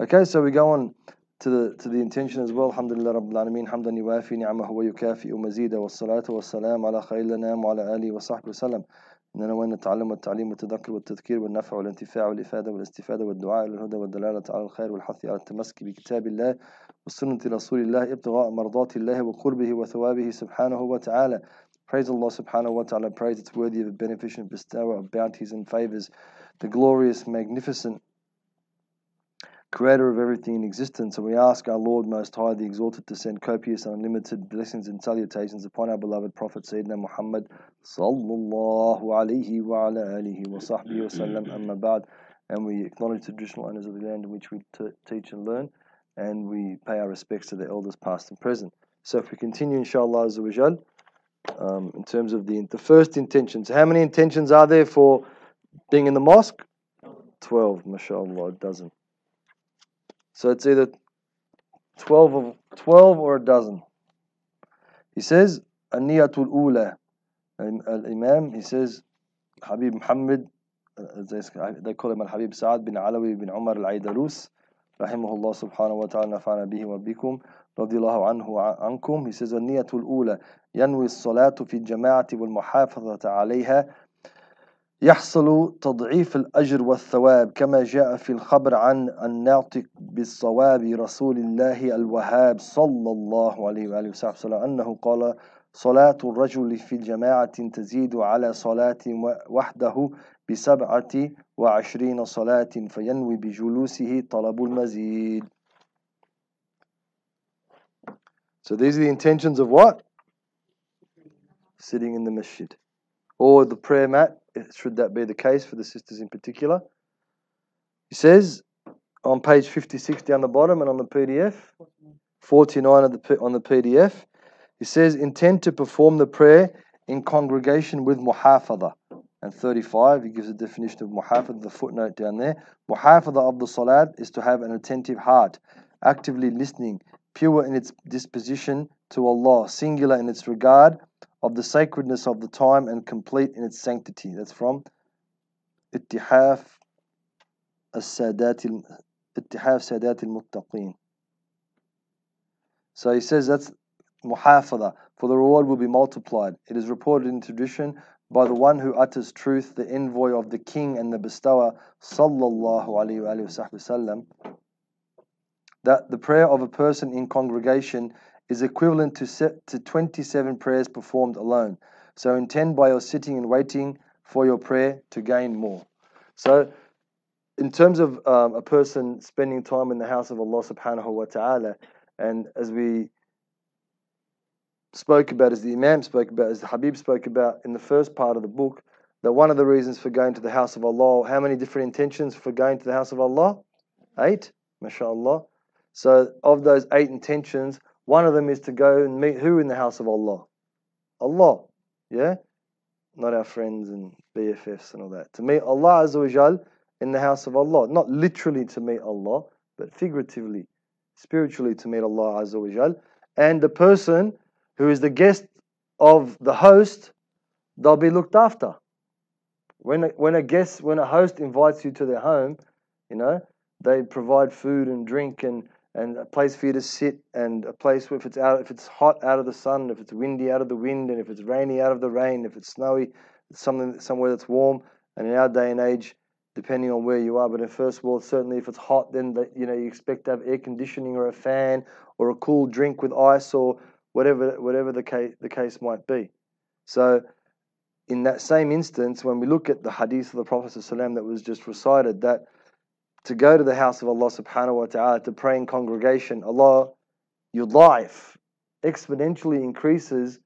Okay, so we go on to the to the intention as well. Alhamdulillah Rabbil Alameen. Hamdan yuwafi ni'amahu wa yukafi'u mazida wa salatu wa salam ala khaylina wa ala alihi wa sahbihi wa sallam. إننا وين نتعلم والتعليم والتذكر والتذكير والنفع والانتفاع والإفادة والاستفادة والدعاء إلى الهدى والدلالة على الخير والحث على التمسك بكتاب الله وسنة رسول الله ابتغاء مرضات الله وقربه وثوابه سبحانه وتعالى Praise Allah subhanahu wa ta'ala, praise it's worthy of a beneficent bestower of bounties and favors, the glorious, magnificent creator of everything in existence. And we ask our Lord Most High, the Exalted, to send copious and unlimited blessings and salutations upon our beloved Prophet Sayyidina Muhammad sallallahu alayhi wa ala alihi wa sahbihi amma ba'd. And we acknowledge the traditional owners of the land in which we teach and learn, and we pay our respects to the elders past and present. So if we continue, inshallah, azawajal, um, in terms of the the first intentions. How many intentions are there for being in the mosque? Twelve, mashallah, a dozen. So it's either twelve of twelve or a dozen. He says, Aniyatul Ula. Al Imam, he says, Habib Muhammad, uh, they call him Al Habib Sa'ad bin Alawi bin Umar Al Aidarus, rahimahullah subhanahu wa ta'ala, nafa'ana bihi wa bikum. رضي الله عنه عنكم he says النية الأولى ينوي الصلاة في الجماعة والمحافظة عليها يحصل تضعيف الأجر والثواب كما جاء في الخبر عن الناطق بالصواب رسول الله الوهاب صلى الله عليه وآله وسلم أنه قال صلاة الرجل في الجماعة تزيد على صلاة وحده بسبعة وعشرين صلاة فينوي بجلوسه طلب المزيد So these are the intentions of what? Sitting in the masjid. Or the prayer mat, should that be the case for the sisters in particular. He says on page 56 down the bottom and on the PDF, 49 of the, on the PDF, he says, intend to perform the prayer in congregation with muhafadha. And 35, he gives a definition of muhafadha, the footnote down there. Muhafadha of the salat is to have an attentive heart, actively listening, pure in its disposition to Allah, singular in its regard of the sacredness of the time, and complete in its sanctity. That's from Ittihaf Sadat al-Muttaqeen. So he says that's muhafada, for the reward will be multiplied. It is reported in tradition by the one who utters truth, the envoy of the king and the bestower, sallallahu alayhi wa sallam, that the prayer of a person in congregation is equivalent to, set, to 27 prayers performed alone. So intend by your sitting and waiting for your prayer to gain more. So, in terms of um, a person spending time in the house of Allah subhanahu wa ta'ala, and as we spoke about, as the Imam spoke about, as the Habib spoke about in the first part of the book, that one of the reasons for going to the house of Allah, how many different intentions for going to the house of Allah? Eight, mashallah. So, of those eight intentions, one of them is to go and meet who in the house of Allah? Allah, yeah? Not our friends and BFFs and all that. To meet Allah Azawajal in the house of Allah. Not literally to meet Allah, but figuratively, spiritually to meet Allah Azawajal. And the person who is the guest of the host, they'll be looked after. When a, when a guest, when a host invites you to their home, you know, they provide food and drink and and a place for you to sit and a place where if it's out if it's hot out of the sun if it's windy out of the wind and if it's rainy out of the rain if it's snowy it's something somewhere that's warm. And in our day and age depending on where you are but in first world certainly if it's hot then the, you know you expect to have air conditioning or a fan or a cool drink with ice or whatever whatever the case the case might be. So in that same instance when we look at the hadith of the prophet that was just recited that to go to the house of Allah subhanahu wa ta'ala to pray in congregation, Allah, your life exponentially increases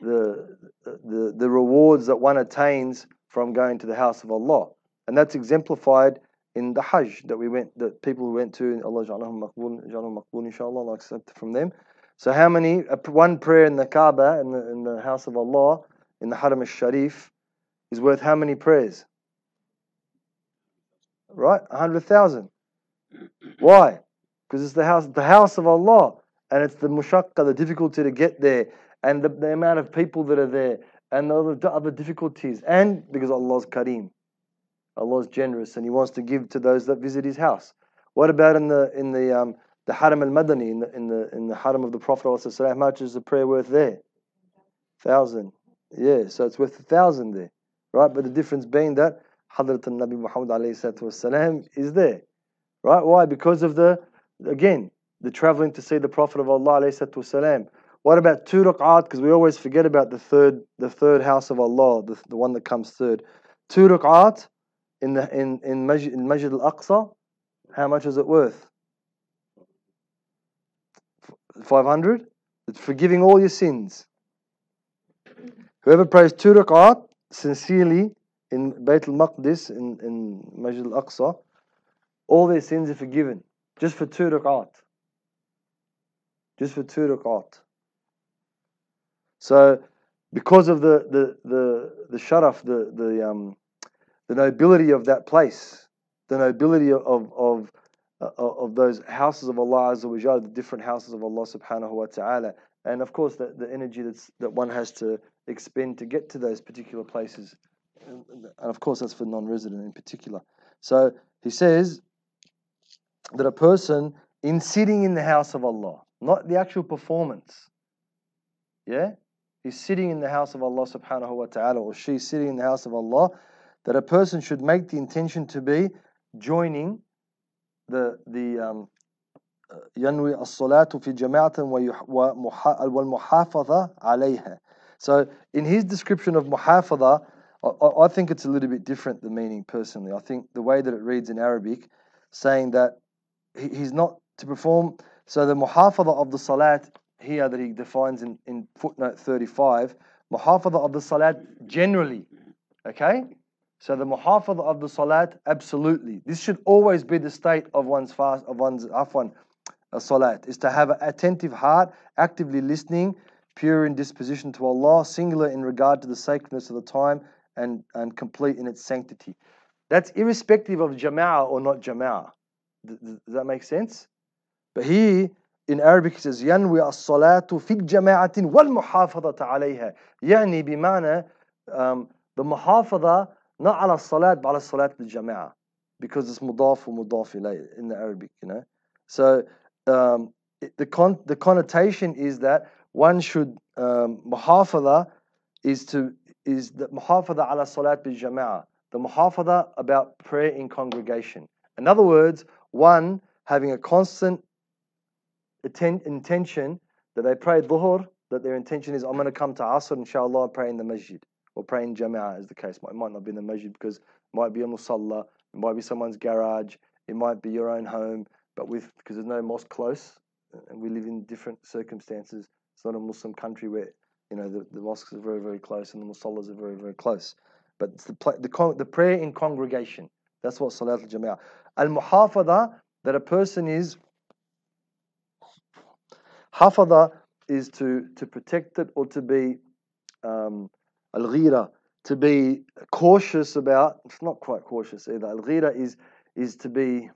the, the, the rewards that one attains from going to the house of Allah. And that's exemplified in the Hajj that we went, that people went to, Allah maqbool, inshallah, Allah accept from them. So how many, one prayer in the Kaaba, in the, in the house of Allah, in the Haram al-Sharif, is worth how many prayers? Right? A hundred thousand. Why? Because it's the house, the house of Allah, and it's the mushakka, the difficulty to get there, and the, the amount of people that are there, and the other, other difficulties, and because Allah's Kareem, Allah's generous, and He wants to give to those that visit His house. What about in the in the um, the Haram al Madani in the in the in the Haram of the Prophet How much is the prayer worth there? Thousand. Yeah, so it's worth a thousand there, right? But the difference being that Hadrat al Nabi Muhammad والسلام, is there, right? Why? Because of the again the traveling to see the Prophet of Allah والسلام. What about two rak'at? Because we always forget about the third the third house of Allah, the, the one that comes third. Two rak'at in the in in Masjid, in Masjid al-Aqsa. How much is it worth? 500? It's forgiving all your sins. Whoever prays two rak'at sincerely in Bayt al-Maqdis, in, in Masjid al-Aqsa, all their sins are forgiven. Just for two rak'at. Just for two rak'at. So, because of the the the the sharaf, the the um, the nobility of that place, the nobility of of uh, of those houses of Allah Azza wa the different houses of Allah Subhanahu wa Taala, and of course the, the energy that's that one has to expend to get to those particular places, and of course that's for non-resident in particular. So he says that a person in sitting in the house of Allah, not the actual performance, yeah, he's sitting in the house of Allah Subhanahu wa Taala, or she's sitting in the house of Allah, that a person should make the intention to be joining the the um, ينوي الصلاة في جماعة والمحافظة عليها. So in his description of muhafadha, I, I think it's a little bit different the meaning personally. I think the way that it reads in Arabic, saying that he, he's not to perform. So the muhafadha of the salat here that he defines in, in footnote 35, muhafadha of the salat generally, okay? So the muhafadha of the salat, absolutely. This should always be the state of one's fast, of one's afwan, a salat, is to have an attentive heart, actively listening, pure in disposition to Allah, singular in regard to the sacredness of the time, and, and complete in its sanctity. That's irrespective of jama'ah or not jama'ah. Does, does that make sense? But here in Arabic it says ينوي الصلاة في جماعة والمحافظة عليها يعني بمعنى um, the muhafadha not على الصلاة but على الصلاة بالجماعة because it's mudaf or mudaf in the Arabic you know so um, the con- the connotation is that one should um, muhafadha is to is the muhafadha ala salat bil jama'a the muhafadha about prayer in congregation in other words one having a constant intention that they pray dhuhr that their intention is I'm going to come to asr inshallah and pray in the masjid or pray in jama'a as the case it might not be in the masjid because it might be a musalla it might be someone's garage it might be your own home but with because there's no mosque close, and we live in different circumstances. It's not a Muslim country where you know the, the mosques are very very close and the musallas are very very close. But it's the the, the prayer in congregation. That's what salat al jama'ah. Al muhafada that a person is hafada is to to protect it or to be um, al ghira to be cautious about. It's not quite cautious either. Al ghira is is to be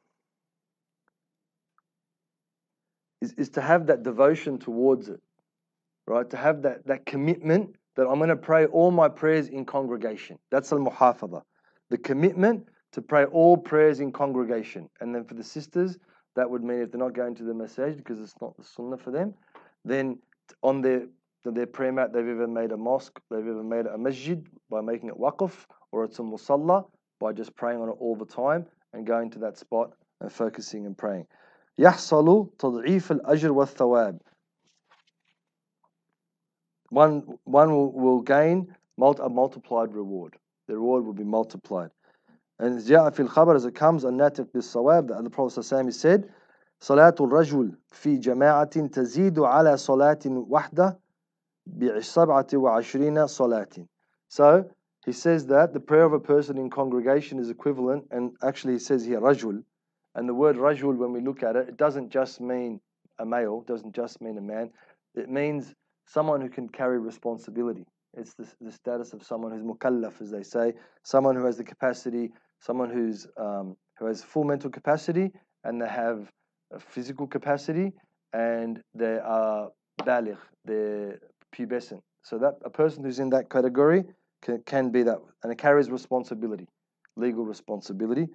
is, is to have that devotion towards it, right? To have that, that commitment that I'm going to pray all my prayers in congregation. That's al muhafadha. The commitment to pray all prayers in congregation. And then for the sisters, that would mean if they're not going to the masjid because it's not the sunnah for them, then on their their prayer mat, they've either made a mosque, they've either made a masjid by making it waqf, or it's a musalla by just praying on it all the time and going to that spot and focusing and praying. يحصل تضعيف الأجر والثواب one, one will, will gain a multiplied reward. The reward will be multiplied. And جاء khabar as it comes and natiq bi sawab. the Prophet ﷺ said صلاة الرجل في جماعة تزيد على صلاة وحدة بسبعة وعشرين salatin." So he says that the prayer of a person in congregation is equivalent and actually he says here rajul and the word rajul when we look at it it doesn't just mean a male doesn't just mean a man it means someone who can carry responsibility. It's the, the status of someone who's mukallaf, as they say, someone who has the capacity, someone who's um, who has full mental capacity, and they have a physical capacity, and they are baligh, they're pubescent. So that a person who's in that category can, can be that, and it carries responsibility, legal responsibility.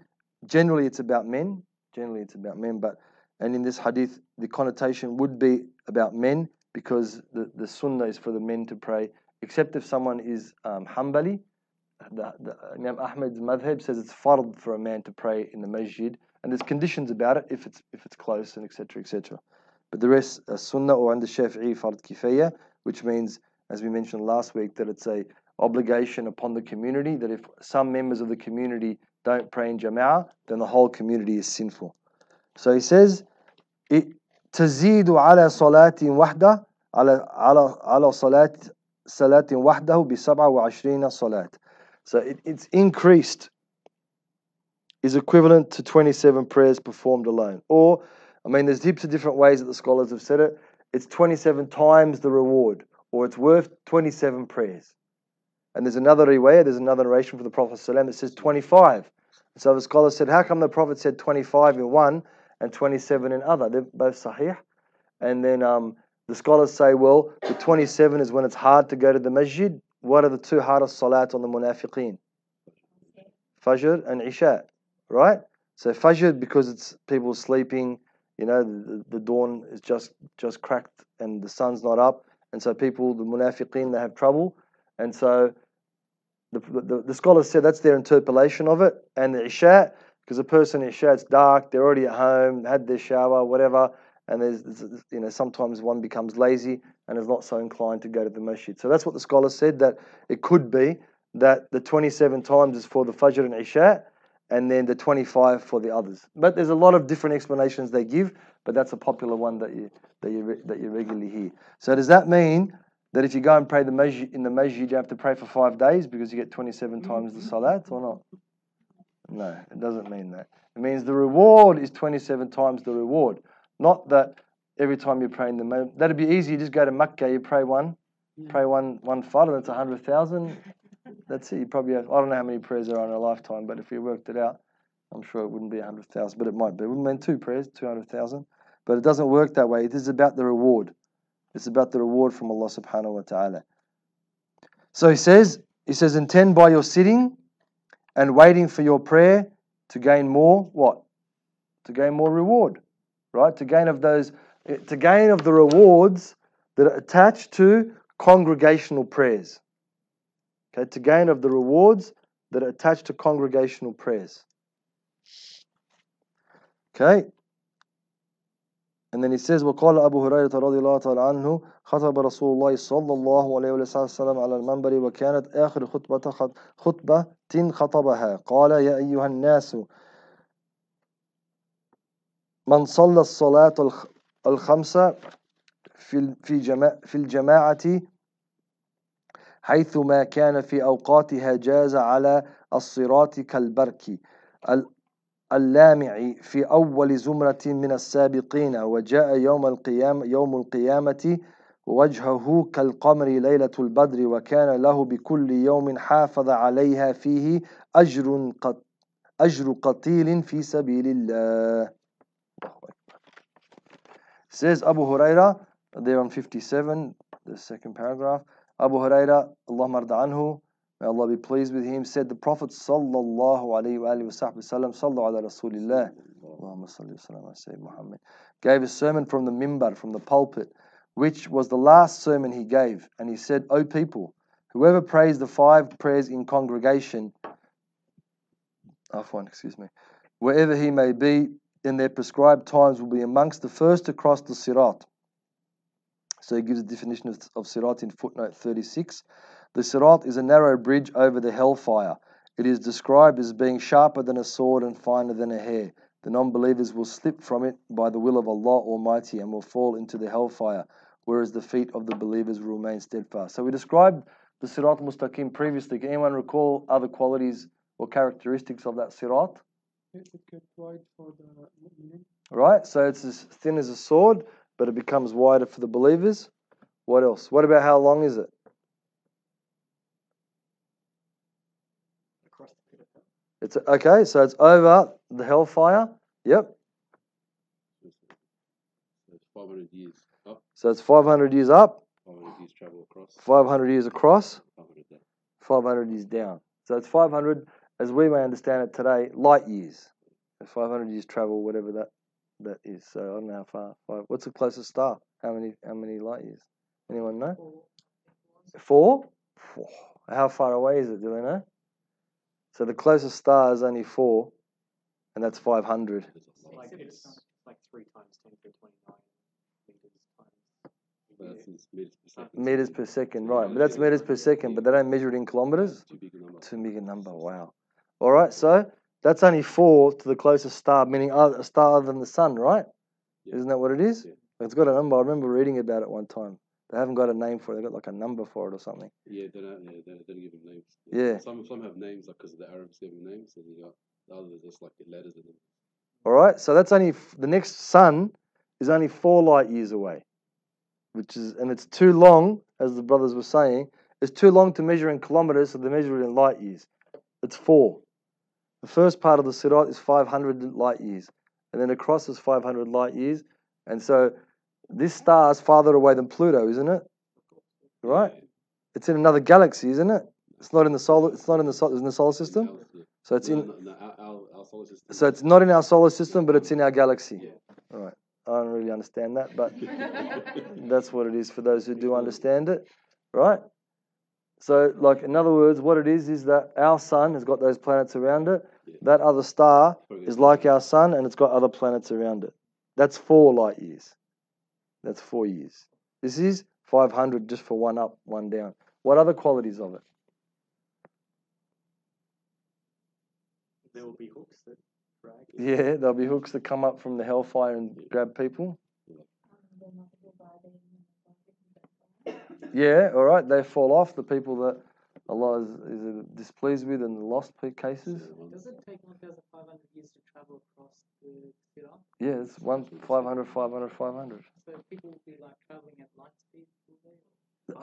Generally, it's about men, generally it's about men, but and in this hadith, the connotation would be about men because the, the sunnah is for the men to pray, except if someone is um. The, the, Imam Ahmed's madhab says it's fard for a man to pray in the masjid, and there's conditions about it if it's if it's close and etc. etc. But the rest, uh, sunnah or under Shafi'i fard kifaya, which means, as we mentioned last week, that it's a obligation upon the community that if some members of the community don't pray in jama'ah, then the whole community is sinful. So he says, it تزيد على صلاة واحدة على على على صلاة صلاة وحده بسبعة وعشرين صلاة. So it, it's increased is equivalent to 27 prayers performed alone. Or, I mean, there's heaps of different ways that the scholars have said it. It's 27 times the reward, or it's worth 27 prayers. And there's another riwayah, there's another narration from the Prophet that says 25. So the scholars said, how come the Prophet said 25 in one and 27 in other? They're both sahih. And then um, the scholars say, well, the 27 is when it's hard to go to the masjid. What are the two hardest salat on the munafiqeen? Fajr and Isha, right? So Fajr because it's people sleeping, you know, the, the dawn is just just cracked and the sun's not up, and so people, the munafiqeen, they have trouble, and so the, the, the scholars said that's their interpolation of it, and the Isha, because a person Isha, it's dark, they're already at home, had their shower, whatever, and there's, you know, sometimes one becomes lazy and is not so inclined to go to the masjid. So that's what the scholar said, that it could be that the 27 times is for the Fajr and Isha, and then the 25 for the others. But there's a lot of different explanations they give, but that's a popular one that you that you that you regularly hear. So does that mean that if you go and pray the masjid in the masjid, you have to pray for five days because you get 27 mm-hmm. times the salat, or not? No, it doesn't mean that. It means the reward is 27 times the reward. Not that every time you pray in the that'd be easy. You just go to Makkah, you pray one, yeah. pray one one fard, that's a hundred thousand. That's it. You probably have. I don't know how many prayers there are in a lifetime, but if you worked it out, I'm sure it wouldn't be a hundred thousand, but it might be. It would mean two prayers, two hundred thousand. But it doesn't work that way. It is about the reward. It's about the reward from Allah Subhanahu wa Taala. So he says, he says, intend by your sitting and waiting for your prayer to gain more what? To gain more reward right? To gain of those, to gain of the rewards that are attached to congregational prayers. Okay, to gain of the rewards that are attached to congregational prayers. Okay. He says, وقال أبو هريرة رضي الله تعالى عنه خطب رسول الله صلى الله عليه وسلم على المنبر وكانت آخر خطبة خطبة خطبها. قال يا أيها الناس من صلى الصلاة الخمسة في في جماعة في الجماعة حيثما كان في أوقاتها جاز على الصراط كالبرك. اللامع في أول زمرة من السابقين وجاء يوم القيامة يوم القيامة وجهه كالقمر ليلة البدر وكان له بكل يوم حافظ عليها فيه أجر أجر قتيل في سبيل الله Says Abu Huraira, there on 57, the second paragraph. Abu Huraira, Allah anhu, may Allah be pleased with him, said the Prophet sallallahu alayhi wa sallam, ala Allahumma Muhammad, gave a sermon from the mimbar, from the pulpit, which was the last sermon he gave. And he said, O people, whoever prays the five prayers in congregation, Afwan, excuse me, wherever he may be, in their prescribed times will be amongst the first to cross the Sirat. So he gives a definition of, of Sirat in footnote 36. The Sirat is a narrow bridge over the hellfire. It is described as being sharper than a sword and finer than a hair. The non believers will slip from it by the will of Allah Almighty and will fall into the hellfire, whereas the feet of the believers will remain steadfast. So we described the Sirat Mustaqim previously. Can anyone recall other qualities or characteristics of that Sirat? it gets wide for the Right, so it's as thin as a sword, but it becomes wider for the believers. What else? What about how long is it? It's okay, so it's over the hellfire. Yep. So it's 500 years up. So it's 500 years up. 500 years travel across. 500 years across. 500 down. 500 years down. So it's 500 as we may understand it today, light years. 500 years travel, whatever that that is. So I don't know how far. Five. What's the closest star? How many how many light years? Anyone know? Four. Four. How far away is it? Do they know? So the closest star is only four, and that's 500. Like it's like three times ten to twenty-nine meters times. But that's in meters per second. Meters per second, right? But that's meters per second, but they don't measure it in kilometers. Too big a number. Too big a number. Wow. All right. So that's only four to the closest star, meaning a star other than the sun, right? Yeah. Isn't that what it is? Yeah. It's got a number. I remember reading about it one time. They haven't got a name for it. They've got like a number for it or something. Yeah, they don't. Yeah, they, they don't give them names. Yeah. Some some have names like because the Arabs give them names, and you got the others are just like the letters in them. All right. So that's only f- the next sun is only four light years away, which is and it's too long, as the brothers were saying. It's too long to measure in kilometers, so they measure it in light years. It's four. The first part of the Sirat is 500 light years, and then across is 500 light years, and so this star is farther away than Pluto, isn't it? Right. It's in another galaxy, isn't it? It's not in the solar. It's not in the sol- in the solar system. So it's in. no, no, our, our, our. So it's not in our solar system, but it's in our galaxy. Yeah. All right. I don't really understand that, but that's what it is for those who do understand it, right? So, like in other words, what it is is that our sun has got those planets around it. Yeah. That other star is like our sun, and it's got other planets around it. That's four light years. That's four years. This is 500 just for one up, one down. What other qualities of it? There will be hooks that drag. Yeah, there'll be hooks that come up from the hellfire and grab people. Yeah, all right. They fall off. The people that Allah is, is displeased with in the lost cases. Does it take 1,500 years to travel across the Sirat? Yeah, it's one 500, 500, 500. So people will be like traveling at light speed, will they?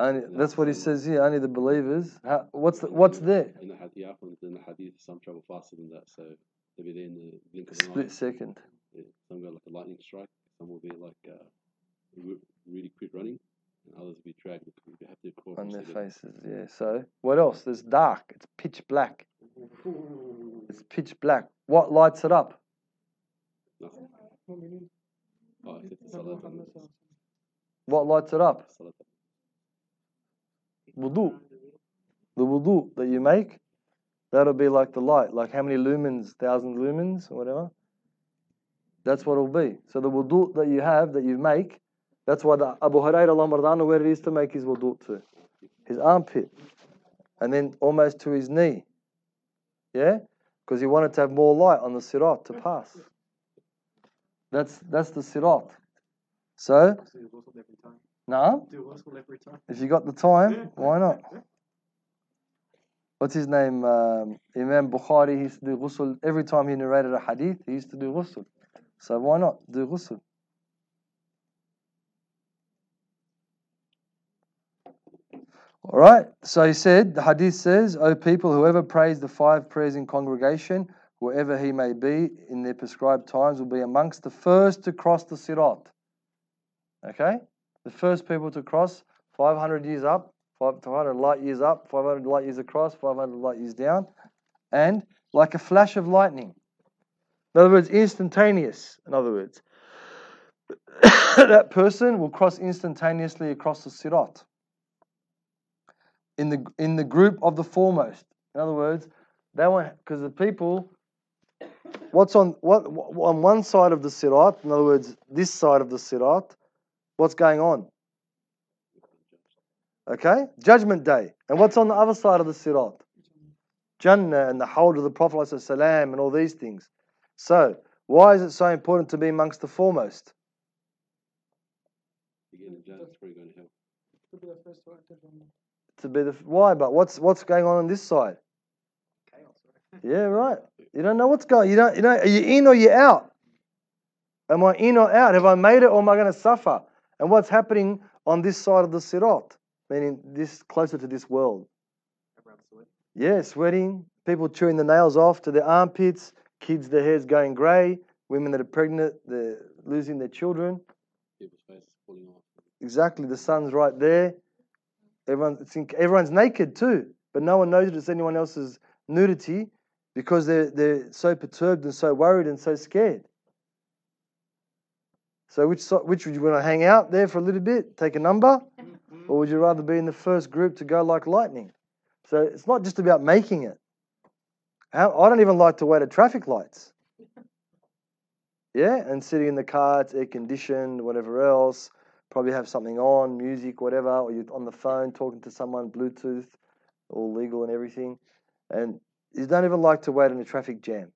Only, that's what he says here. Only the believers. How, what's the, what's there? In the hadith, in the hadith, some travel faster than that, so they'll be there in the blink of an eye. split second. Yeah, some go like a lightning strike. Some will be like uh, really quick running, and others will be dragged. You have to on their the faces. Yeah. So what else? There's dark. It's pitch black. It's pitch black. What lights it up? Nothing. No, meaning Oh, except the Nabi salat. Muhammad and sallallahu What lights it up? Wudu. The wudu that you make, that'll be like the light. Like how many lumens? Thousand lumens or whatever. That's what it'll be. So the wudu that you have, that you make, that's why the Abu Hurairah where it is to make his wudu to. His armpit. And then almost to his knee. Yeah? Because he wanted to have more light on the sirat to pass. That's that's the sirat. So, every time. if you got the time, why not? What's his name? Um, Imam Bukhari, he used to do ghusl. Every time he narrated a hadith, he used to do ghusl. So why not do ghusl? All right. So he said, the hadith says, O people, whoever prays the five prayers in congregation, wherever he may be in their prescribed times, will be amongst the first to cross the sirat. Okay? The first people to cross 500 years up, 500 light years up, 500 light years across, 500 light years down, and like a flash of lightning. In other words, instantaneous. In other words, that person will cross instantaneously across the sirat. In the in the group of the foremost. In other words, they won't because the people. What's on what on one side of the sirat? In other words, this side of the sirat. What's going on? Okay, Judgment Day. And what's on the other side of the sirat? Jannah and the Hawd of the Prophet ﷺ and all these things. So, why is it so important to be amongst the foremost? You get in Jannah, it's going to hell. the first to. Be the why, but what's what's going on on this side? Chaos, right? Yeah, right. You don't know what's going. You don't. You know. Are you in or you out? Am I in or out? Have I made it or am I going to suffer? And what's happening on this side of the sirat, meaning this closer to this world? Sweating. Yeah, sweating, people chewing the nails off to their armpits, kids, their hair's going grey, women that are pregnant, they're losing their children. People's faces falling off. Exactly, the sun's right there. Everyone, everyone's naked too, but no one knows it. It's anyone else's nudity. because they're, they're so perturbed and so worried and so scared. So which which would you want to hang out there for a little bit, take a number, mm-hmm. or would you rather be in the first group to go like lightning? So it's not just about making it. I don't even like to wait at traffic lights. Yeah, and sitting in the car, it's air conditioned, whatever else. Probably have something on, music, whatever, or you're on the phone talking to someone, Bluetooth, all legal and everything. And you don't even like to wait in a traffic jam.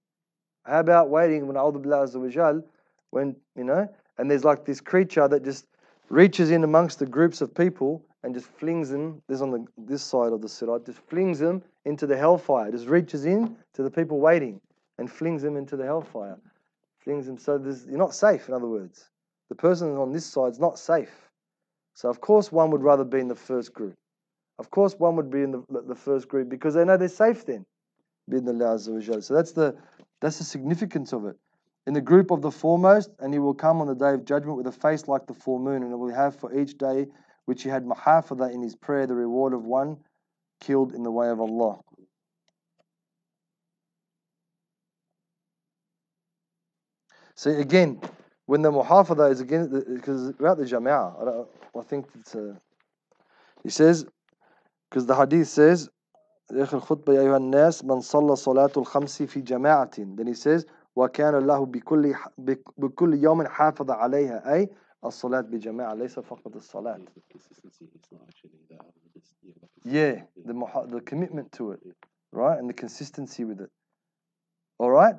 How about waiting when A'udhu Billah Azza wa Jal, when, you know, and there's like this creature that just reaches in amongst the groups of people and just flings them, this on the this side of the sirat, just flings them into the hellfire, just reaches in to the people waiting and flings them into the hellfire. Flings them so you're not safe, in other words. The person on this side is not safe. So of course one would rather be in the first group. Of course one would be in the, the first group because they know they're safe then. So that's the that's the significance of it. In the group of the foremost, and he will come on the day of judgment with a face like the full moon, and it will have for each day which he had muhafada in his prayer the reward of one killed in the way of Allah. See again, when the muhafada is again because about the jama'ah, I, don't, I think it's a, he says because the hadith says آخر الخطبة يا أيها الناس من صلى صلاة الخمس في جماعة then he says وكان الله بكل بك- بكل يوم حافظ عليها أي الصلاة بجماعة ليس فقط الصلاة The consistency is not actually that. It's just, yeah, like yeah the muha- the commitment to it right and the consistency with it all right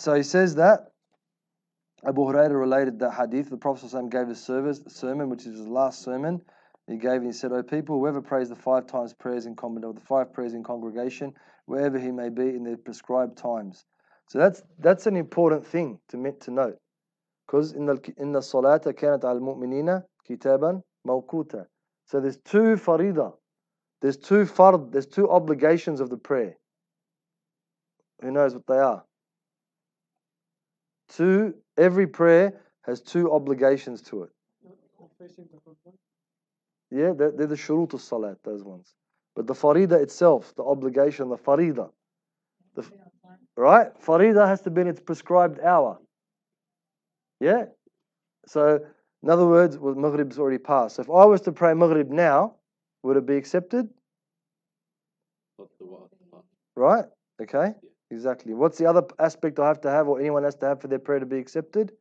So he says that Abu Hurairah related that hadith. The Prophet ﷺ gave a service sermon which is his last sermon. He gave and he said oh people whoever prays the five times prayers in common or the five prayers in congregation wherever he may be in their prescribed times. So that's that's an important thing to to note because in the in the salata kanat al mu'minina kitaban mawquta. So there's two farida there's two fard there's two obligations of the prayer. Who knows what they are two every prayer has two obligations to it. Facing the Qibla. yeah they're, they're the shurut of salat those ones. But the farida itself the obligation the farida. The, right? Farida has to be in its prescribed hour. Yeah? So in other words well, maghrib's already passed. So if i was to pray maghrib now would it be accepted? But the what? what- right? Okay exactly what's the other aspect i have to have or anyone has to have for their prayer to be accepted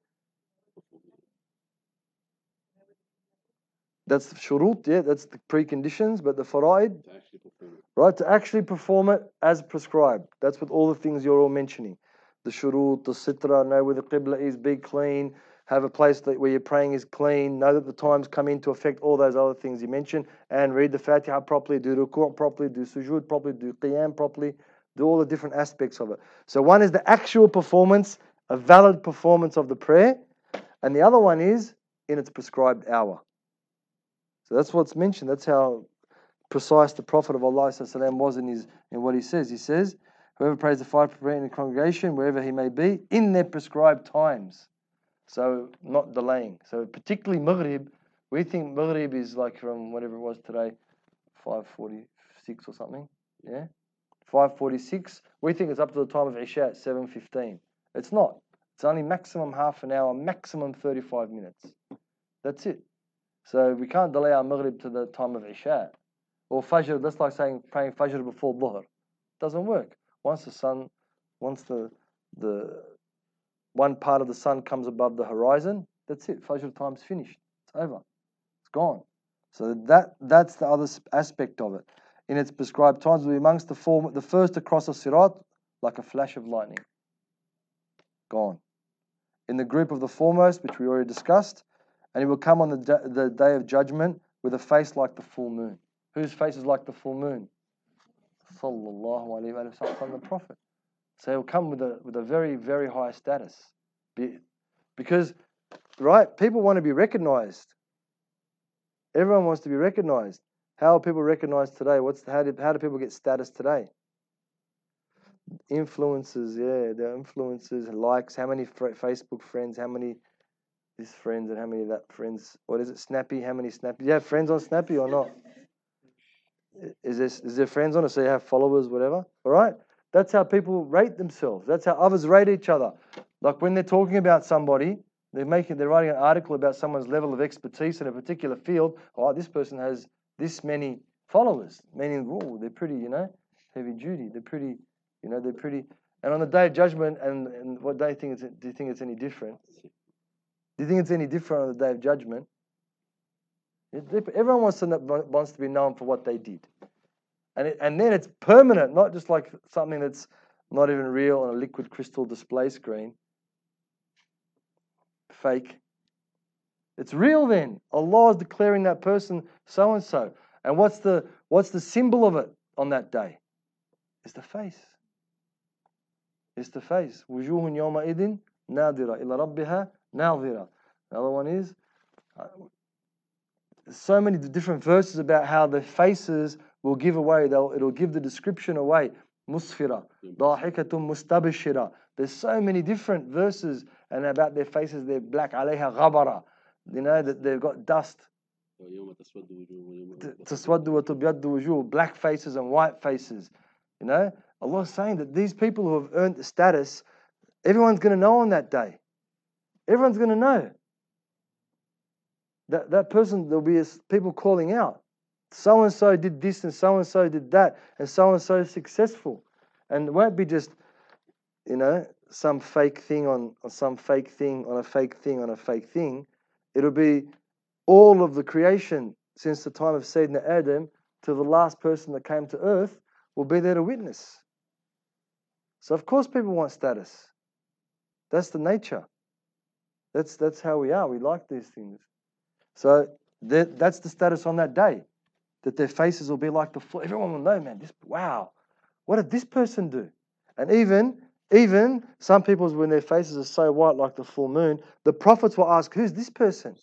that's the shurut yeah that's the preconditions but the fara'id To actually perform it. right? To actually perform it as prescribed. That's with all the things you're all mentioning. The shurut, the sitra, know where the qibla is, be clean, have a place that where you're praying is clean, know that the times come into effect, all those other things you mentioned, and read the Fatiha properly, do ruku' properly, do sujood properly, do qiyam properly, all the different aspects of it. So one is the actual performance, a valid performance of the prayer, and the other one is in its prescribed hour. So that's what's mentioned. That's how precise the Prophet of Allah was in his in what he says. He says, Whoever prays the five prayer in the congregation, wherever he may be, in their prescribed times. So not delaying. So particularly Maghrib, we think Maghrib is like from whatever it was today, five forty six or something. Yeah? Five forty six. We think it's up to the time of Isha at seven fifteen. It's not. It's only maximum half an hour, maximum thirty five minutes. That's it. So we can't delay our Maghrib to the time of Isha. Or Fajr, that's like saying praying Fajr before Dhuhr. Doesn't work. Once the sun, once the the one part of the sun comes above the horizon, that's it. Fajr time's finished. It's over. It's gone. So that that's the other aspect of it. In its prescribed times, will be amongst the form, the first to cross a sirat like a flash of lightning. Gone. In the group of the foremost, which we already discussed, and he will come on the, da- the day of judgment with a face like the full moon. Whose face is like the full moon? Sallallahu alayhi wa sallam, the Prophet. So he'll come with a with a very very high status, Be- because right people want to be recognized. Everyone wants to be recognized. How are people recognized today? What's how do how do people get status today? Influences, yeah, the influencers, likes. How many fr- Facebook friends? How many this friends and how many that friends? What is it? Snappy? How many Snappy? You have friends on Snappy or not? Is this is there friends on it? So you have followers, whatever. All right. That's how people rate themselves. That's how others rate each other. Like when they're talking about somebody, they're making they're writing an article about someone's level of expertise in a particular field. Oh, this person has this many followers, meaning oh, they're pretty, you know, heavy duty. They're pretty, you know, they're pretty. And on the day of judgment, and, and what day think it's, do you think it's any different? Do you think it's any different on the day of judgment? Everyone wants to wants to be known for what they did, and it, and then it's permanent, not just like something that's not even real on a liquid crystal display screen. Fake. It's real then. Allah is declaring that person so and so. And what's the what's the symbol of it on that day? It's the face. It's the face. وجوه يومئذ نادرة إلى ربها ناظرة. Another one is uh, so many different verses about how the faces will give away. They'll, it'll give the description away. Musfira, ضاحكة mustabishira. There's so many different verses and about their faces. They're black. عليها غبرة. You know, that they've got dust. Taswaddu wa tubyaddu wujuh, black faces and white faces. You know, Allah is saying that these people who have earned the status, everyone's going to know on that day. Everyone's going to know. That, that person, there'll be people calling out. So and so did this, and so and so did that, and so and so successful. And it won't be just, you know, some fake thing on, on some fake thing on a fake thing on a fake thing. It'll be all of the creation since the time of Sayyidina Adam to the last person that came to earth will be there to witness. So of course people want status. That's the nature. That's that's how we are. We like these things. So that's the status on that day. That their faces will be like the floor. Everyone will know, man. This wow, what did this person do? And even even some people's when their faces are so white like the full moon, the prophets will ask, "Who's this person?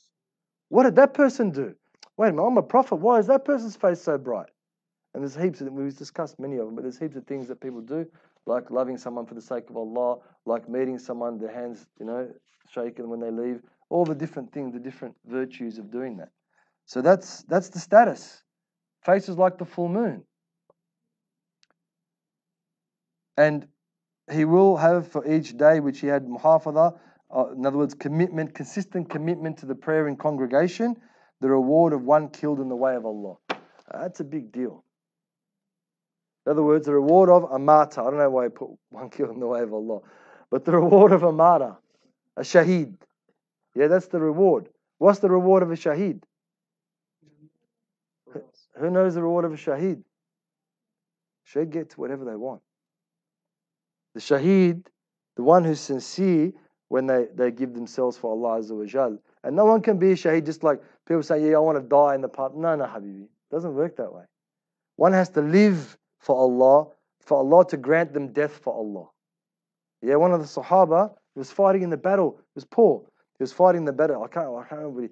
What did that person do? Wait a minute, I'm a prophet. Why is that person's face so bright?" And there's heaps of we've discussed many of them, but there's heaps of things that people do, like loving someone for the sake of Allah, like meeting someone, their hands, you know, shaken when they leave, all the different things, the different virtues of doing that. So that's that's the status. Faces like the full moon. And he will have for each day which he had muhafadha, uh, in other words, commitment, consistent commitment to the prayer in congregation, the reward of one killed in the way of Allah. That's a big deal. In other words, the reward of a martyr. I don't know why he put one killed in the way of Allah, but the reward of a martyr, a shaheed. Yeah, that's the reward. What's the reward of a shaheed? Who knows the reward of a shaheed? Shaheed gets whatever they want. The shaheed, the one who's sincere when they, they give themselves for Allah Azza wa Jal. And no one can be a shaheed just like people say, yeah, I want to die in the path. No, no, Habibi. It doesn't work that way. One has to live for Allah, for Allah to grant them death for Allah. Yeah, one of the Sahaba was fighting in the battle. He was poor. He was fighting the battle. I can't, I can't remember.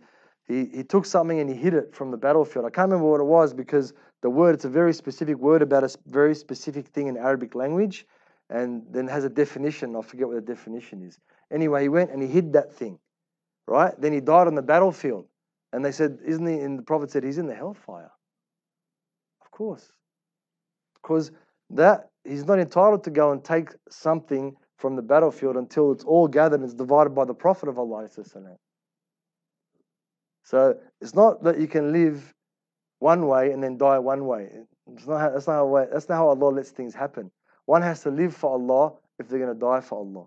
He, he took something and he hid it from the battlefield. I can't remember what it was because the word, it's a very specific word about a very specific thing in Arabic language and then has a definition. I forget what the definition is. Anyway, he went and he hid that thing, right? Then he died on the battlefield. And they said, isn't he? And the Prophet said, he's in the hellfire. Of course. Because that he's not entitled to go and take something from the battlefield until it's all gathered and it's divided by the Prophet of Allah. So it's not that you can live one way and then die one way. It's not how, that's, not how, that's not how Allah lets things happen. One has to live for Allah if they're going to die for Allah.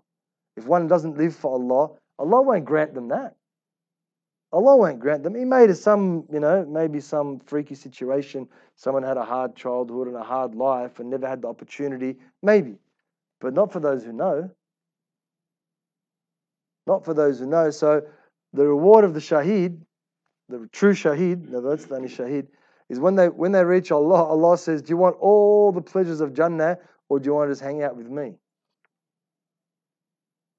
If one doesn't live for Allah, Allah won't grant them that. Allah won't grant them. He made some, you know, maybe some freaky situation. Someone had a hard childhood and a hard life and never had the opportunity. Maybe. But not for those who know. Not for those who know. So the reward of the shaheed, the true shaheed, no, that's the only shaheed, is when they when they reach Allah, Allah says, Do you want all the pleasures of Jannah or do you want to just hang out with me?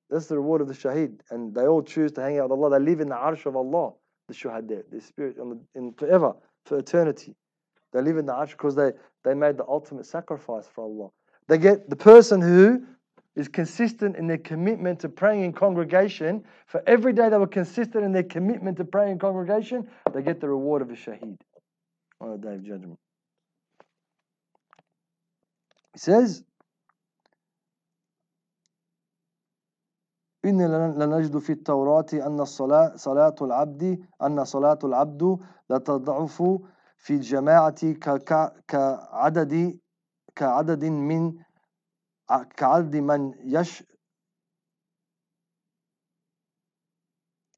That's the reward of the shaheed. And they all choose to hang out with Allah. They live in the arsh of Allah, the shuhada, the spirit the, in forever, for eternity. They live in the arsh because they, they made the ultimate sacrifice for Allah. They get the person who is consistent in their commitment to praying in congregation. For every day they were consistent in their commitment to praying in congregation, they get the reward of a shaheed on the day of judgment. He says, إن لن- لنجد في التوراة أن الصلاة صلاة العبد أن صلاة العبد لتضعف في الجماعة كعدد كعدد من كعدد من يش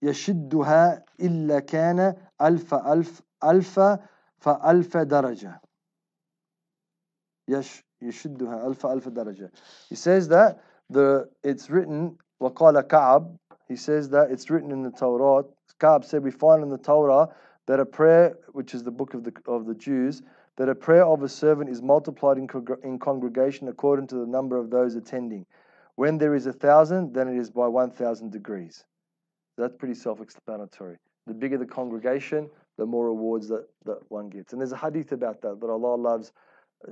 يشدها إلا كان ألف ألف ألف فألف درجة. يش يشدها ألف ألف درجة He says that the it's written وقال كعب He says that it's written in the Torah Ka'b said we find in the Torah that a prayer which is the book of the of the Jews that a prayer of a servant is multiplied in, congr- in congregation according to the number of those attending. When there is a thousand, then it is by one thousand degrees. That's pretty self-explanatory. The bigger the congregation, the more rewards that, that one gets. And there's a hadith about that, that Allah loves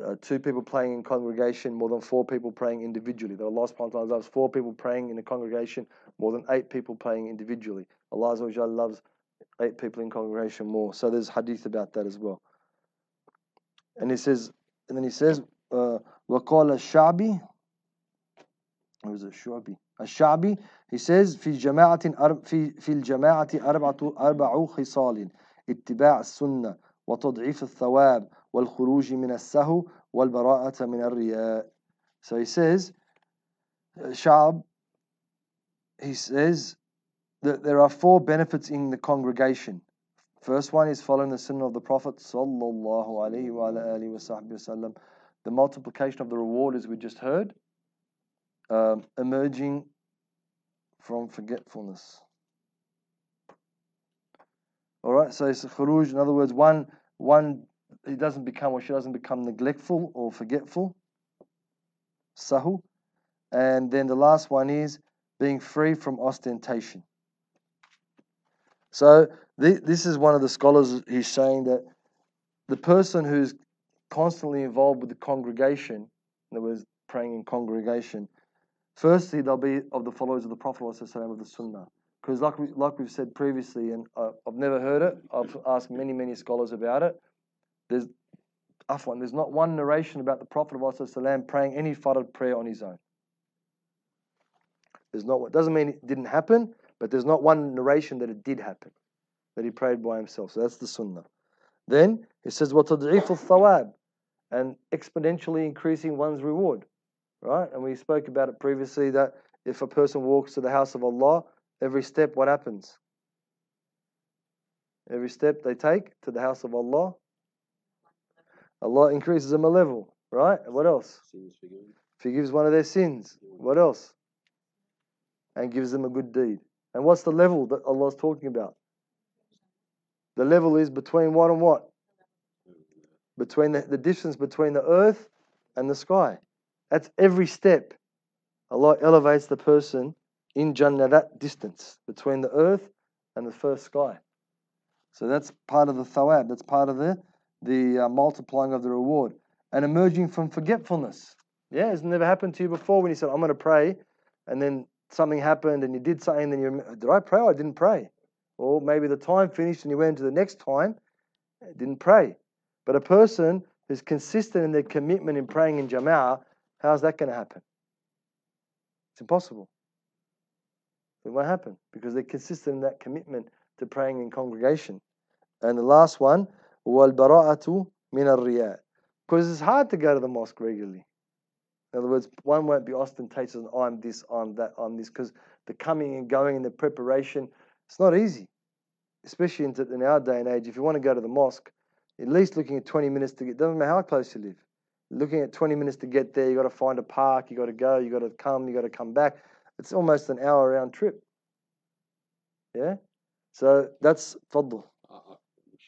uh, two people praying in congregation more than four people praying individually. That Allah subhanahu wa ta'ala loves four people praying in a congregation more than eight people praying individually. Allah Azza wa Jalla loves eight people in congregation more. So there's hadith about that as well. And he says, and then he says, uh, وقال الشعبي or is it شعبي الشعبي he says في جماعة أرب في في الجماعة أربعة أربع خصال اتباع السنة وتضعيف الثواب والخروج من السهو والبراءة من الرياء so he says uh, شعب he says that there are four benefits in the congregation First one is following the sunnah of the Prophet sallallahu alaihi wa ala alihi wa sahbihi wasallam. The multiplication of the reward, as we just heard, um, emerging from forgetfulness. All right, so it's khuruj. In other words, one one he doesn't become or she doesn't become neglectful or forgetful. Sahu, and then the last one is being free from ostentation. So th- this is one of the scholars. He's saying that the person who's constantly involved with the congregation, in other words, praying in congregation, firstly they'll be of the followers of the Prophet of the Sunnah. Because like we like we've said previously, and uh, I've never heard it. I've asked many many scholars about it. There's afwan, there's not one narration about the Prophet ﷺ praying any farad prayer on his own. There's not. It doesn't mean it didn't happen, but there's not one narration that it did happen, that he prayed by himself. So that's the sunnah. Then it says وَتَضْعِيفُ الثَّوَابِ and exponentially increasing one's reward. Right? And we spoke about it previously that if a person walks to the house of Allah, every step, what happens? Every step they take to the house of Allah, Allah increases them a level. Right? What else? Forgives one of their sins. What else? And gives them a good deed. And what's the level that Allah's talking about? The level is between what and what? Between the, the distance between the earth and the sky. That's every step. Allah elevates the person in Jannah that distance between the earth and the first sky. So that's part of the thawab. That's part of the the uh, multiplying of the reward and emerging from forgetfulness. Yeah, it's never happened to you before when you said, "I'm going to pray," and then something happened and you did something. And then you did I pray? Or I didn't pray. Or maybe the time finished and you went to the next time, and didn't pray. But a person who's consistent in their commitment in praying in Jama'ah, how's that going to happen? It's impossible. It won't happen because they're consistent in that commitment to praying in congregation. And the last one, وَالْبَرَاءَةُ مِنَ الرِّيَاءِ Because it's hard to go to the mosque regularly. In other words, one won't be ostentatious and I'm this, I'm that, I'm this, because the coming and going and the preparation, it's not easy. Especially in, in our day and age, if you want to go to the mosque, at least looking at 20 minutes to get, doesn't matter how close you live. Looking at 20 minutes to get there, you got to find a park, you got to go, you got to come, you got to come back. It's almost an hour round trip. Yeah? So that's fadl.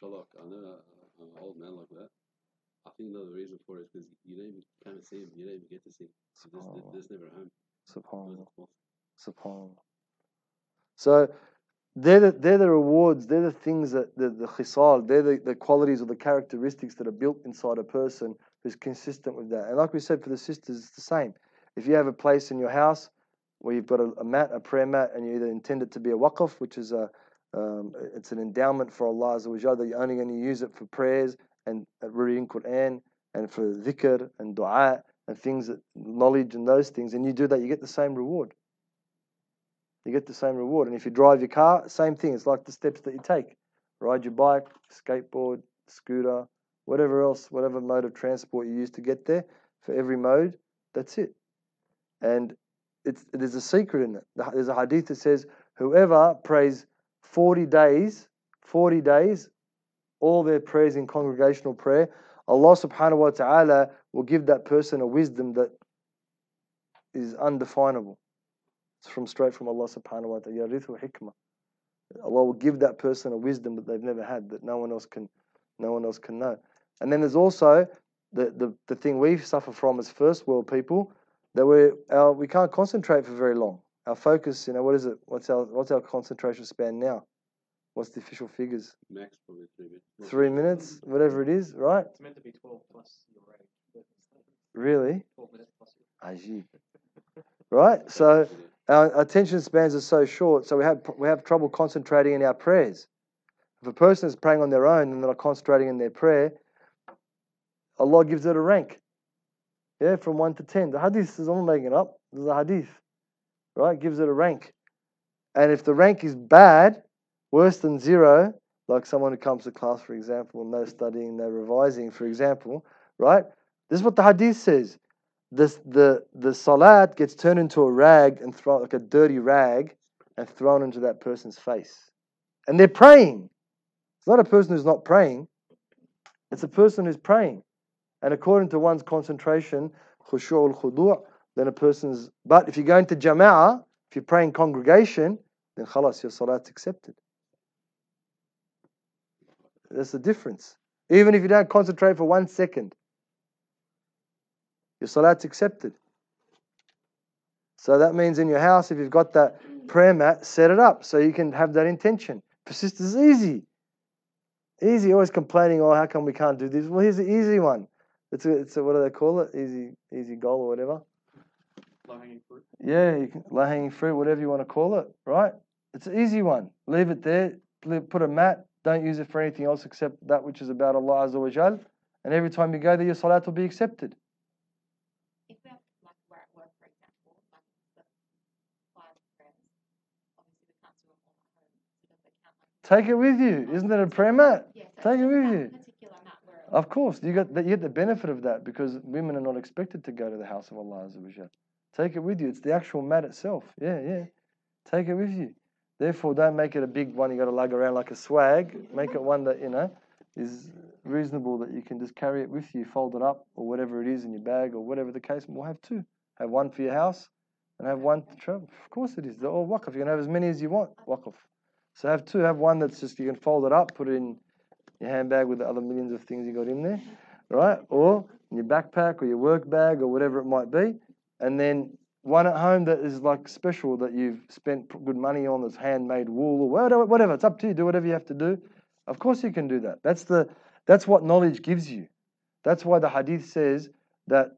I, I, inshallah, I know a- an old man like that. I think another reason for it is because you don't even kind of see him. You don't even get to see him. There's, there's never a home. Subhanallah. Goes to mosque. Subhanallah. So they're the, they're the rewards, they're the things that the, the khisal, they're the, the qualities or the characteristics that are built inside a person who's consistent with that. And like we said for the sisters, it's the same. If you have a place in your house where you've got a, a mat, a prayer mat, and you either intend it to be a waqf, which is a um, it's an endowment for Allah Azza wa Jalla, that you're only going to use it for prayers and uh, reading Quran and for dhikr and dua and things that knowledge and those things, and you do that, you get the same reward. You get the same reward. And if you drive your car, same thing. It's like the steps that you take. Ride your bike, skateboard, scooter, whatever else, whatever mode of transport you use to get there. For every mode, that's it. And it's there's a secret in it. There's a hadith that says, whoever prays 40 days, 40 days, all their prayers in congregational prayer, Allah subhanahu wa ta'ala will give that person a wisdom that is undefinable. It's from straight from Allah subhanahu wa ta'ala. Hikmah. Allah will give that person a wisdom that they've never had, that no one else can no one else can know. And then there's also the, the, the thing we suffer from as first world people, that we we can't concentrate for very long. Our focus, you know, what is it? What's our what's our concentration span now? What's the official figures? Max probably three minutes. Three minutes, whatever it is, right? It's meant to be 12 plus your age. but it's like Really? 12 minutes plus your Ajib. Right? So our attention spans are so short, so we have we have trouble concentrating in our prayers. If a person is praying on their own and they're not concentrating in their prayer, Allah gives it a rank. Yeah, from one to ten. The hadith is I'm not making it up. There's a hadith. Right? Gives it a rank. And if the rank is bad, worse than zero, like someone who comes to class, for example, no studying, no revising, for example, right? This is what the hadith says the the the salat gets turned into a rag and thrown like a dirty rag and thrown into that person's face. And they're praying. It's not a person who's not praying. It's a person who's praying. And according to one's concentration, khushu'ul khudu', then a person's but if you go into jama'ah, if you're praying congregation, then khalas, your salat's accepted. That's the difference. Even if you don't concentrate for one second, your salat's accepted. So that means in your house, if you've got that prayer mat, set it up so you can have that intention. Persistence is easy. Easy, always complaining, oh, how come we can't do this? Well, here's the easy one. It's a, it's a, what do they call it? Easy, easy goal or whatever. Low hanging fruit. Yeah, you can, low hanging fruit, whatever you want to call it, right? It's an easy one. Leave it there, put a mat, don't use it for anything else except that which is about Allah Azza wa Jal. And every time you go there, your salat will be accepted. if we have like we're at work, for example, like the five prayers, obviously we can't do them all at home. So does it count like Take it with you. Isn't that a prayer mat? yeah, so take it with you. Particular mat where Of course, you got that, you get the benefit of that because women are not expected to go to the house of Allah Azza wa Jal. Take it with you. It's the actual mat itself. Yeah, yeah. Take it with you. Therefore, don't make it a big one you got to lug around like a swag. Make it one that you know is reasonable that you can just carry it with you, fold it up or whatever it is in your bag or whatever the case. We'll have two. Have one for your house and have one to travel. Of course, it is. They're all waqf. You can have as many as you want. Waqf. So have two. Have one that's just you can fold it up, put it in your handbag with the other millions of things you got in there, right? Or in your backpack or your work bag or whatever it might be, and then one at home that is like special that you've spent good money on, that's handmade wool or whatever. It's up to you. Do whatever you have to do. Of course you can do that. That's the that's what knowledge gives you. That's why the hadith says that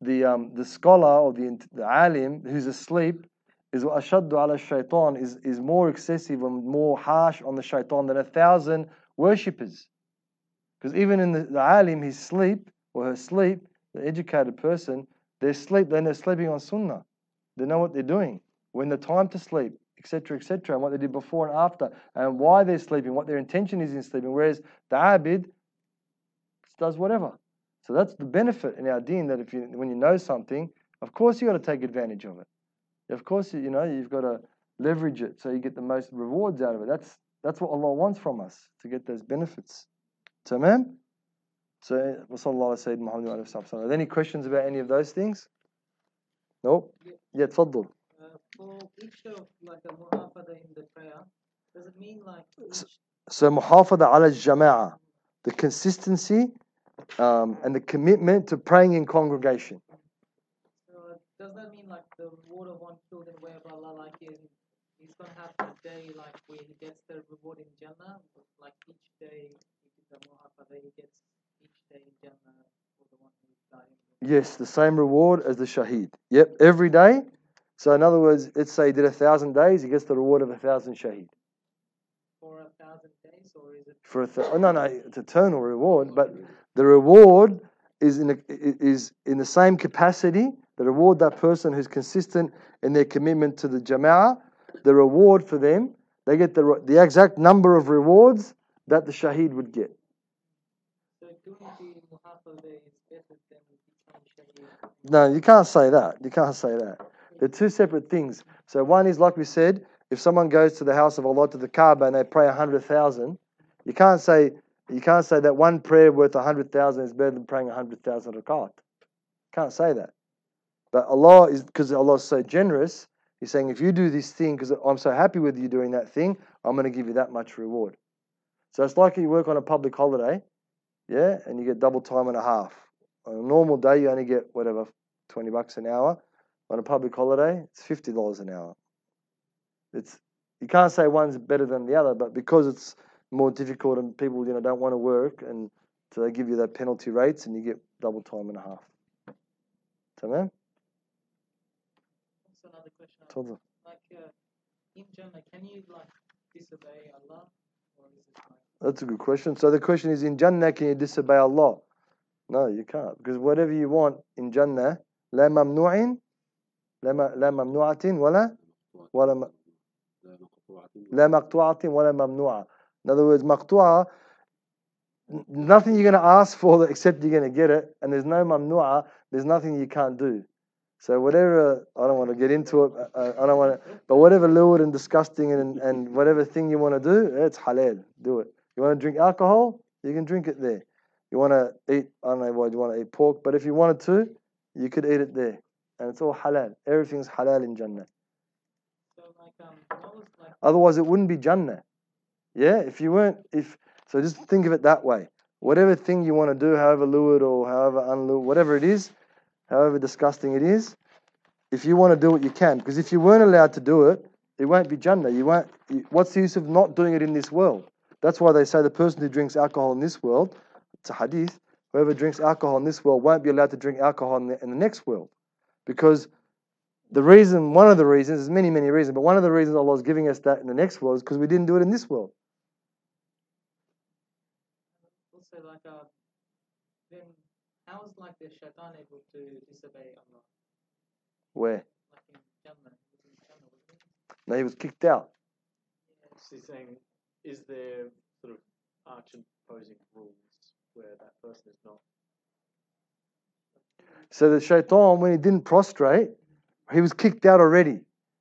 the um, the scholar or the the alim who's asleep is ashaddu ala shaitan is is more excessive and more harsh on the shaitan than a thousand worshippers. Because even in the, the alim, his sleep or her sleep, the educated person, their sleep, then they're sleeping on sunnah. They know what they're doing, when the time to sleep, etc., etc., and what they did before and after, and why they're sleeping, what their intention is in sleeping. Whereas the abid does whatever. So that's the benefit in our deen that if you when you know something, of course you got to take advantage of it. Of course, you know you've got to leverage it so you get the most rewards out of it. That's that's what Allah wants from us to get those benefits. Tamam? So, Wasallallahu Sayyid Muhammad wa alihi wa sallam. Are there any questions about any of those things? No? Yeah, تفضل. Uh, for each of like a muhafada in the prayer, does it mean like S- each So, muhafada ala jama'a, the consistency um, and the commitment to praying in congregation. uh, does that mean like the reward of one killed in the way of Allah, like in, he's gonna have the day like where he gets the reward in Jannah, but, like each day he did the muhafada, he gets each day in Jannah for the one who died. in the- Yes, the same reward as the shaheed. Yep, every day. So, in other words, let's say he did a thousand days, he gets the reward of a thousand shaheed. For a thousand days, or is it For a th- oh, no, no, it's eternal reward, but the reward is in, a, is in the same capacity, the reward that person who's consistent in their commitment to the jama'ah, the reward for them, they get the, the exact number of rewards that the shaheed would get. So doing the muhafaza is better than becoming shaheed. No, you can't say that. You can't say that. They're two separate things. So one is like we said, if someone goes to the house of Allah to the Kaaba and they pray a hundred thousand, you can't say you can't say that one prayer worth a hundred thousand is better than praying a hundred thousand rakat. You can't say that. But Allah is because Allah is so generous. He's saying if you do this thing because I'm so happy with you doing that thing, I'm going to give you that much reward. So it's like you work on a public holiday, yeah, and you get double time and a half. On a normal day, you only get whatever, 20 bucks an hour. On a public holiday, it's $50 an hour. It's you can't say one's better than the other, but because it's more difficult and people you know don't want to work, and so they give you that penalty rates, and you get double time and a half. Tamam? That's another question. Like uh, in general, can you like disobey Allah, or is it like That's a good question. So the question is, in Jannah, can you disobey Allah? No, you can't, because whatever you want in Jannah, لا ممنوع لا م- لا ممنوعة ولا ولا م- لا مقطوعة ولا ممنوعة. In other words, مقطوعة, n- nothing you're going to ask for that except you're going to get it, and there's no mamnu'a, there's nothing you can't do. So whatever, I don't want to get into it, uh, I don't want to, but whatever lewd and disgusting and, and whatever thing you want to do, it's halal, do it. You want to drink alcohol, you can drink it there. You want to eat, I don't know why you want to eat pork, but if you wanted to, you could eat it there. And it's all halal. Everything's halal in Jannah. so like um when I was like Otherwise, it wouldn't be Jannah. Yeah, if you weren't, if so, just think of it that way. Whatever thing you want to do, however lewd or however unlewd, whatever it is, however disgusting it is, if you want to do it, you can. Because if you weren't allowed to do it, it won't be Jannah. You won't. You, what's the use of not doing it in this world? That's why they say the person who drinks alcohol in this world, it's a hadith. Whoever drinks alcohol in this world won't be allowed to drink alcohol in the, in the next world, because the reason, one of the reasons, there's many, many reasons, but one of the reasons Allah is giving us that in the next world is because we didn't do it in this world. also like uh then how is like the shaitan able to disobey Allah? Where? Like in Jannah, he was in Jannah, wasn't he? No, he was kicked out. So he's saying, is there sort of arch imposing rules where that person is not? So the shaitan, when he didn't prostrate, he was kicked out already.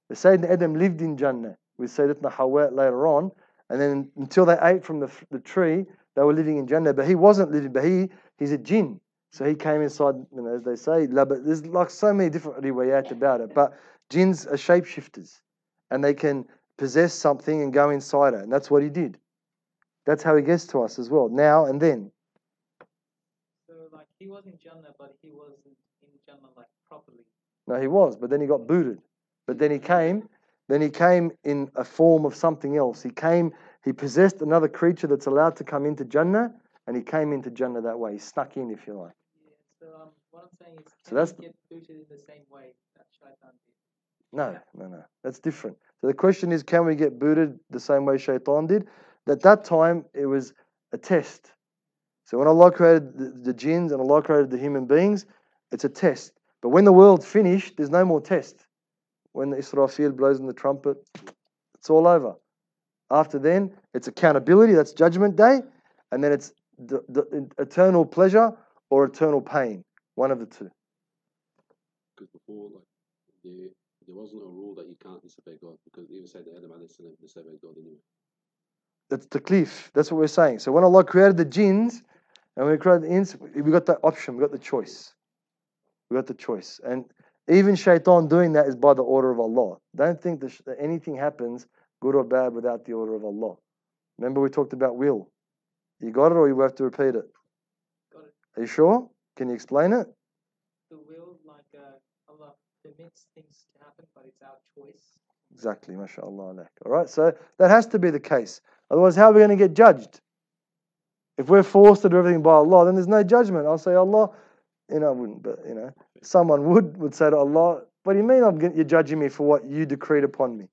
The Sayyidina Adam lived in Jannah with Sayyidatna Hawa later on, and then until they ate from the, the tree, they were living in Jannah. But he wasn't living, but he he's a jinn. So he came inside, you know, as they say, but there's like so many different riwayat about it. But jinns are shapeshifters, and they can possess something and go inside it, and that's what he did. That's how he gets to us as well, now and then. So like he was in Jannah, but he wasn't in Jannah like properly. No, he was, but then he got booted. But then he came, then he came in a form of something else. He came, he possessed another creature that's allowed to come into Jannah, and he came into Jannah that way. He snuck in, if you like. Yeah. So um, what I'm saying is, So that's- get booted in the same way that shaitan did? No, no, no. That's different. So the question is, can we get booted the same way Shaitan did? At that time, it was a test. So when Allah created the, the jinns and Allah created the human beings, it's a test. But when the world's finished, there's no more test. When the Israfil blows in the trumpet, it's all over. After then, it's accountability, that's judgment day, and then it's the, the eternal pleasure or eternal pain, one of the two. Because before, like, there wasn't a rule that you can't disobey God because even said Adam alayhi salam disobeyed God anyway. That's taklif. That's what we're saying. So when Allah created the jinns and when He created the ins, we got that option, we got the choice. We got the choice. And even shaitan doing that is by the order of Allah. Don't think that that anything happens, good or bad, without the order of Allah. Remember, we talked about will. You got it, or you have to repeat it? Got it. Are you sure? Can you explain it? The will, like Allah permits things to happen, but it's our choice. Exactly, mashallah. All right, so that has to be the case. Otherwise, how are we going to get judged? If we're forced to do everything by Allah, then there's no judgment. I'll say, Allah, you know, I wouldn't, but you know, someone would would say to Allah, "What do you mean I'm, you're judging me for what you decreed upon me?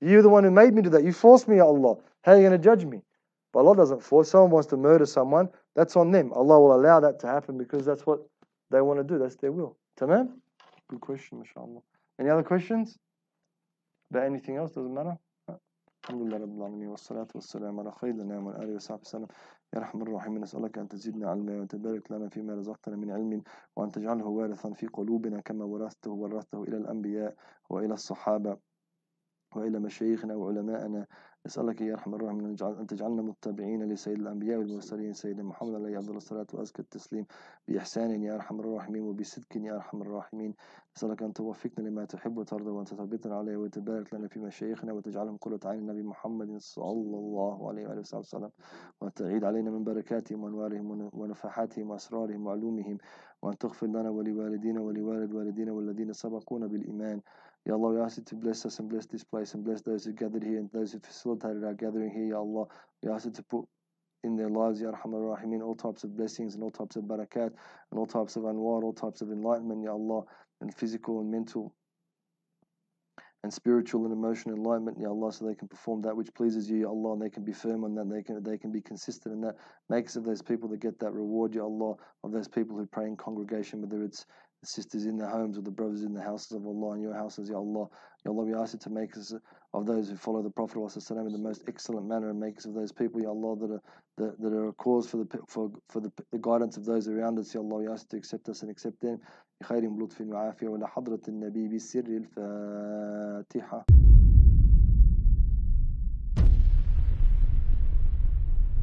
You're the one who made me do that. You forced me, Allah. How are you going to judge me?" But Allah doesn't force. Someone wants to murder someone, That's on them. Allah will allow that to happen because that's what they want to do. That's their will. Tamam? Good question, mashallah. Any other questions? About anything else? Doesn't matter? الحمد لله رب العالمين والصلاة والسلام على خير الأنام والآله وصحبه وسلم يا أرحم الراحمين نسألك أن تزيدنا علما وتبارك لنا فيما رزقتنا من علم وأن تجعله وارثا في قلوبنا كما ورثته ورثته إلى الأنبياء وإلى الصحابة وإلى مشايخنا وعلمائنا نسألك يا أرحم الراحمين أن تجعل- أن تجعلنا متبعين لسيد الأنبياء والمرسلين سيدنا محمد عليه أفضل الصلاة وأزكى التسليم بإحسان يا أرحم الراحمين وبصدق يا أرحم الراحمين. نسألك أن توفقنا لما تحب وترضى وأن تثبتنا عليه وتبارك لنا في مشايخنا وتجعلهم قرة عين النبي محمد صلى الله عليه وآله وصحبه وسلم. وتعيد علينا من بركاتهم وأنوارهم ون- ونفحاتهم وأسرارهم وعلومهم. وأن تغفر لنا ولوالدينا ولوالد والدينا والذين سبقونا بالإيمان. Ya Allah, we ask you to bless us and bless this place and bless those who gathered here and those who facilitated our gathering here, Ya Allah. We ask you to put in their lives, Ya Arhamar Rahimin, all types of blessings and all types of barakat and all types of anwar, all types of enlightenment, Ya Allah, and physical and mental and spiritual and emotional enlightenment, Ya Allah, so they can perform that which pleases you, Ya Allah, and they can be firm on that, they can they can be consistent in that. Make us of those people that get that reward, Ya Allah, of those people who pray in congregation, whether it's the sisters in their homes or the brothers in the houses of Allah and your houses, Ya Allah. Ya Allah, we ask you to make us of those who follow the Prophet ﷺ in the most excellent manner and make us of those people, Ya Allah, that are that, that are a cause for the pe- for for the, the guidance of those around us, Ya Allah. We ask you to accept us and accept them. بخير لطف وعافية ولا حضرة النبي بسر الفاتحة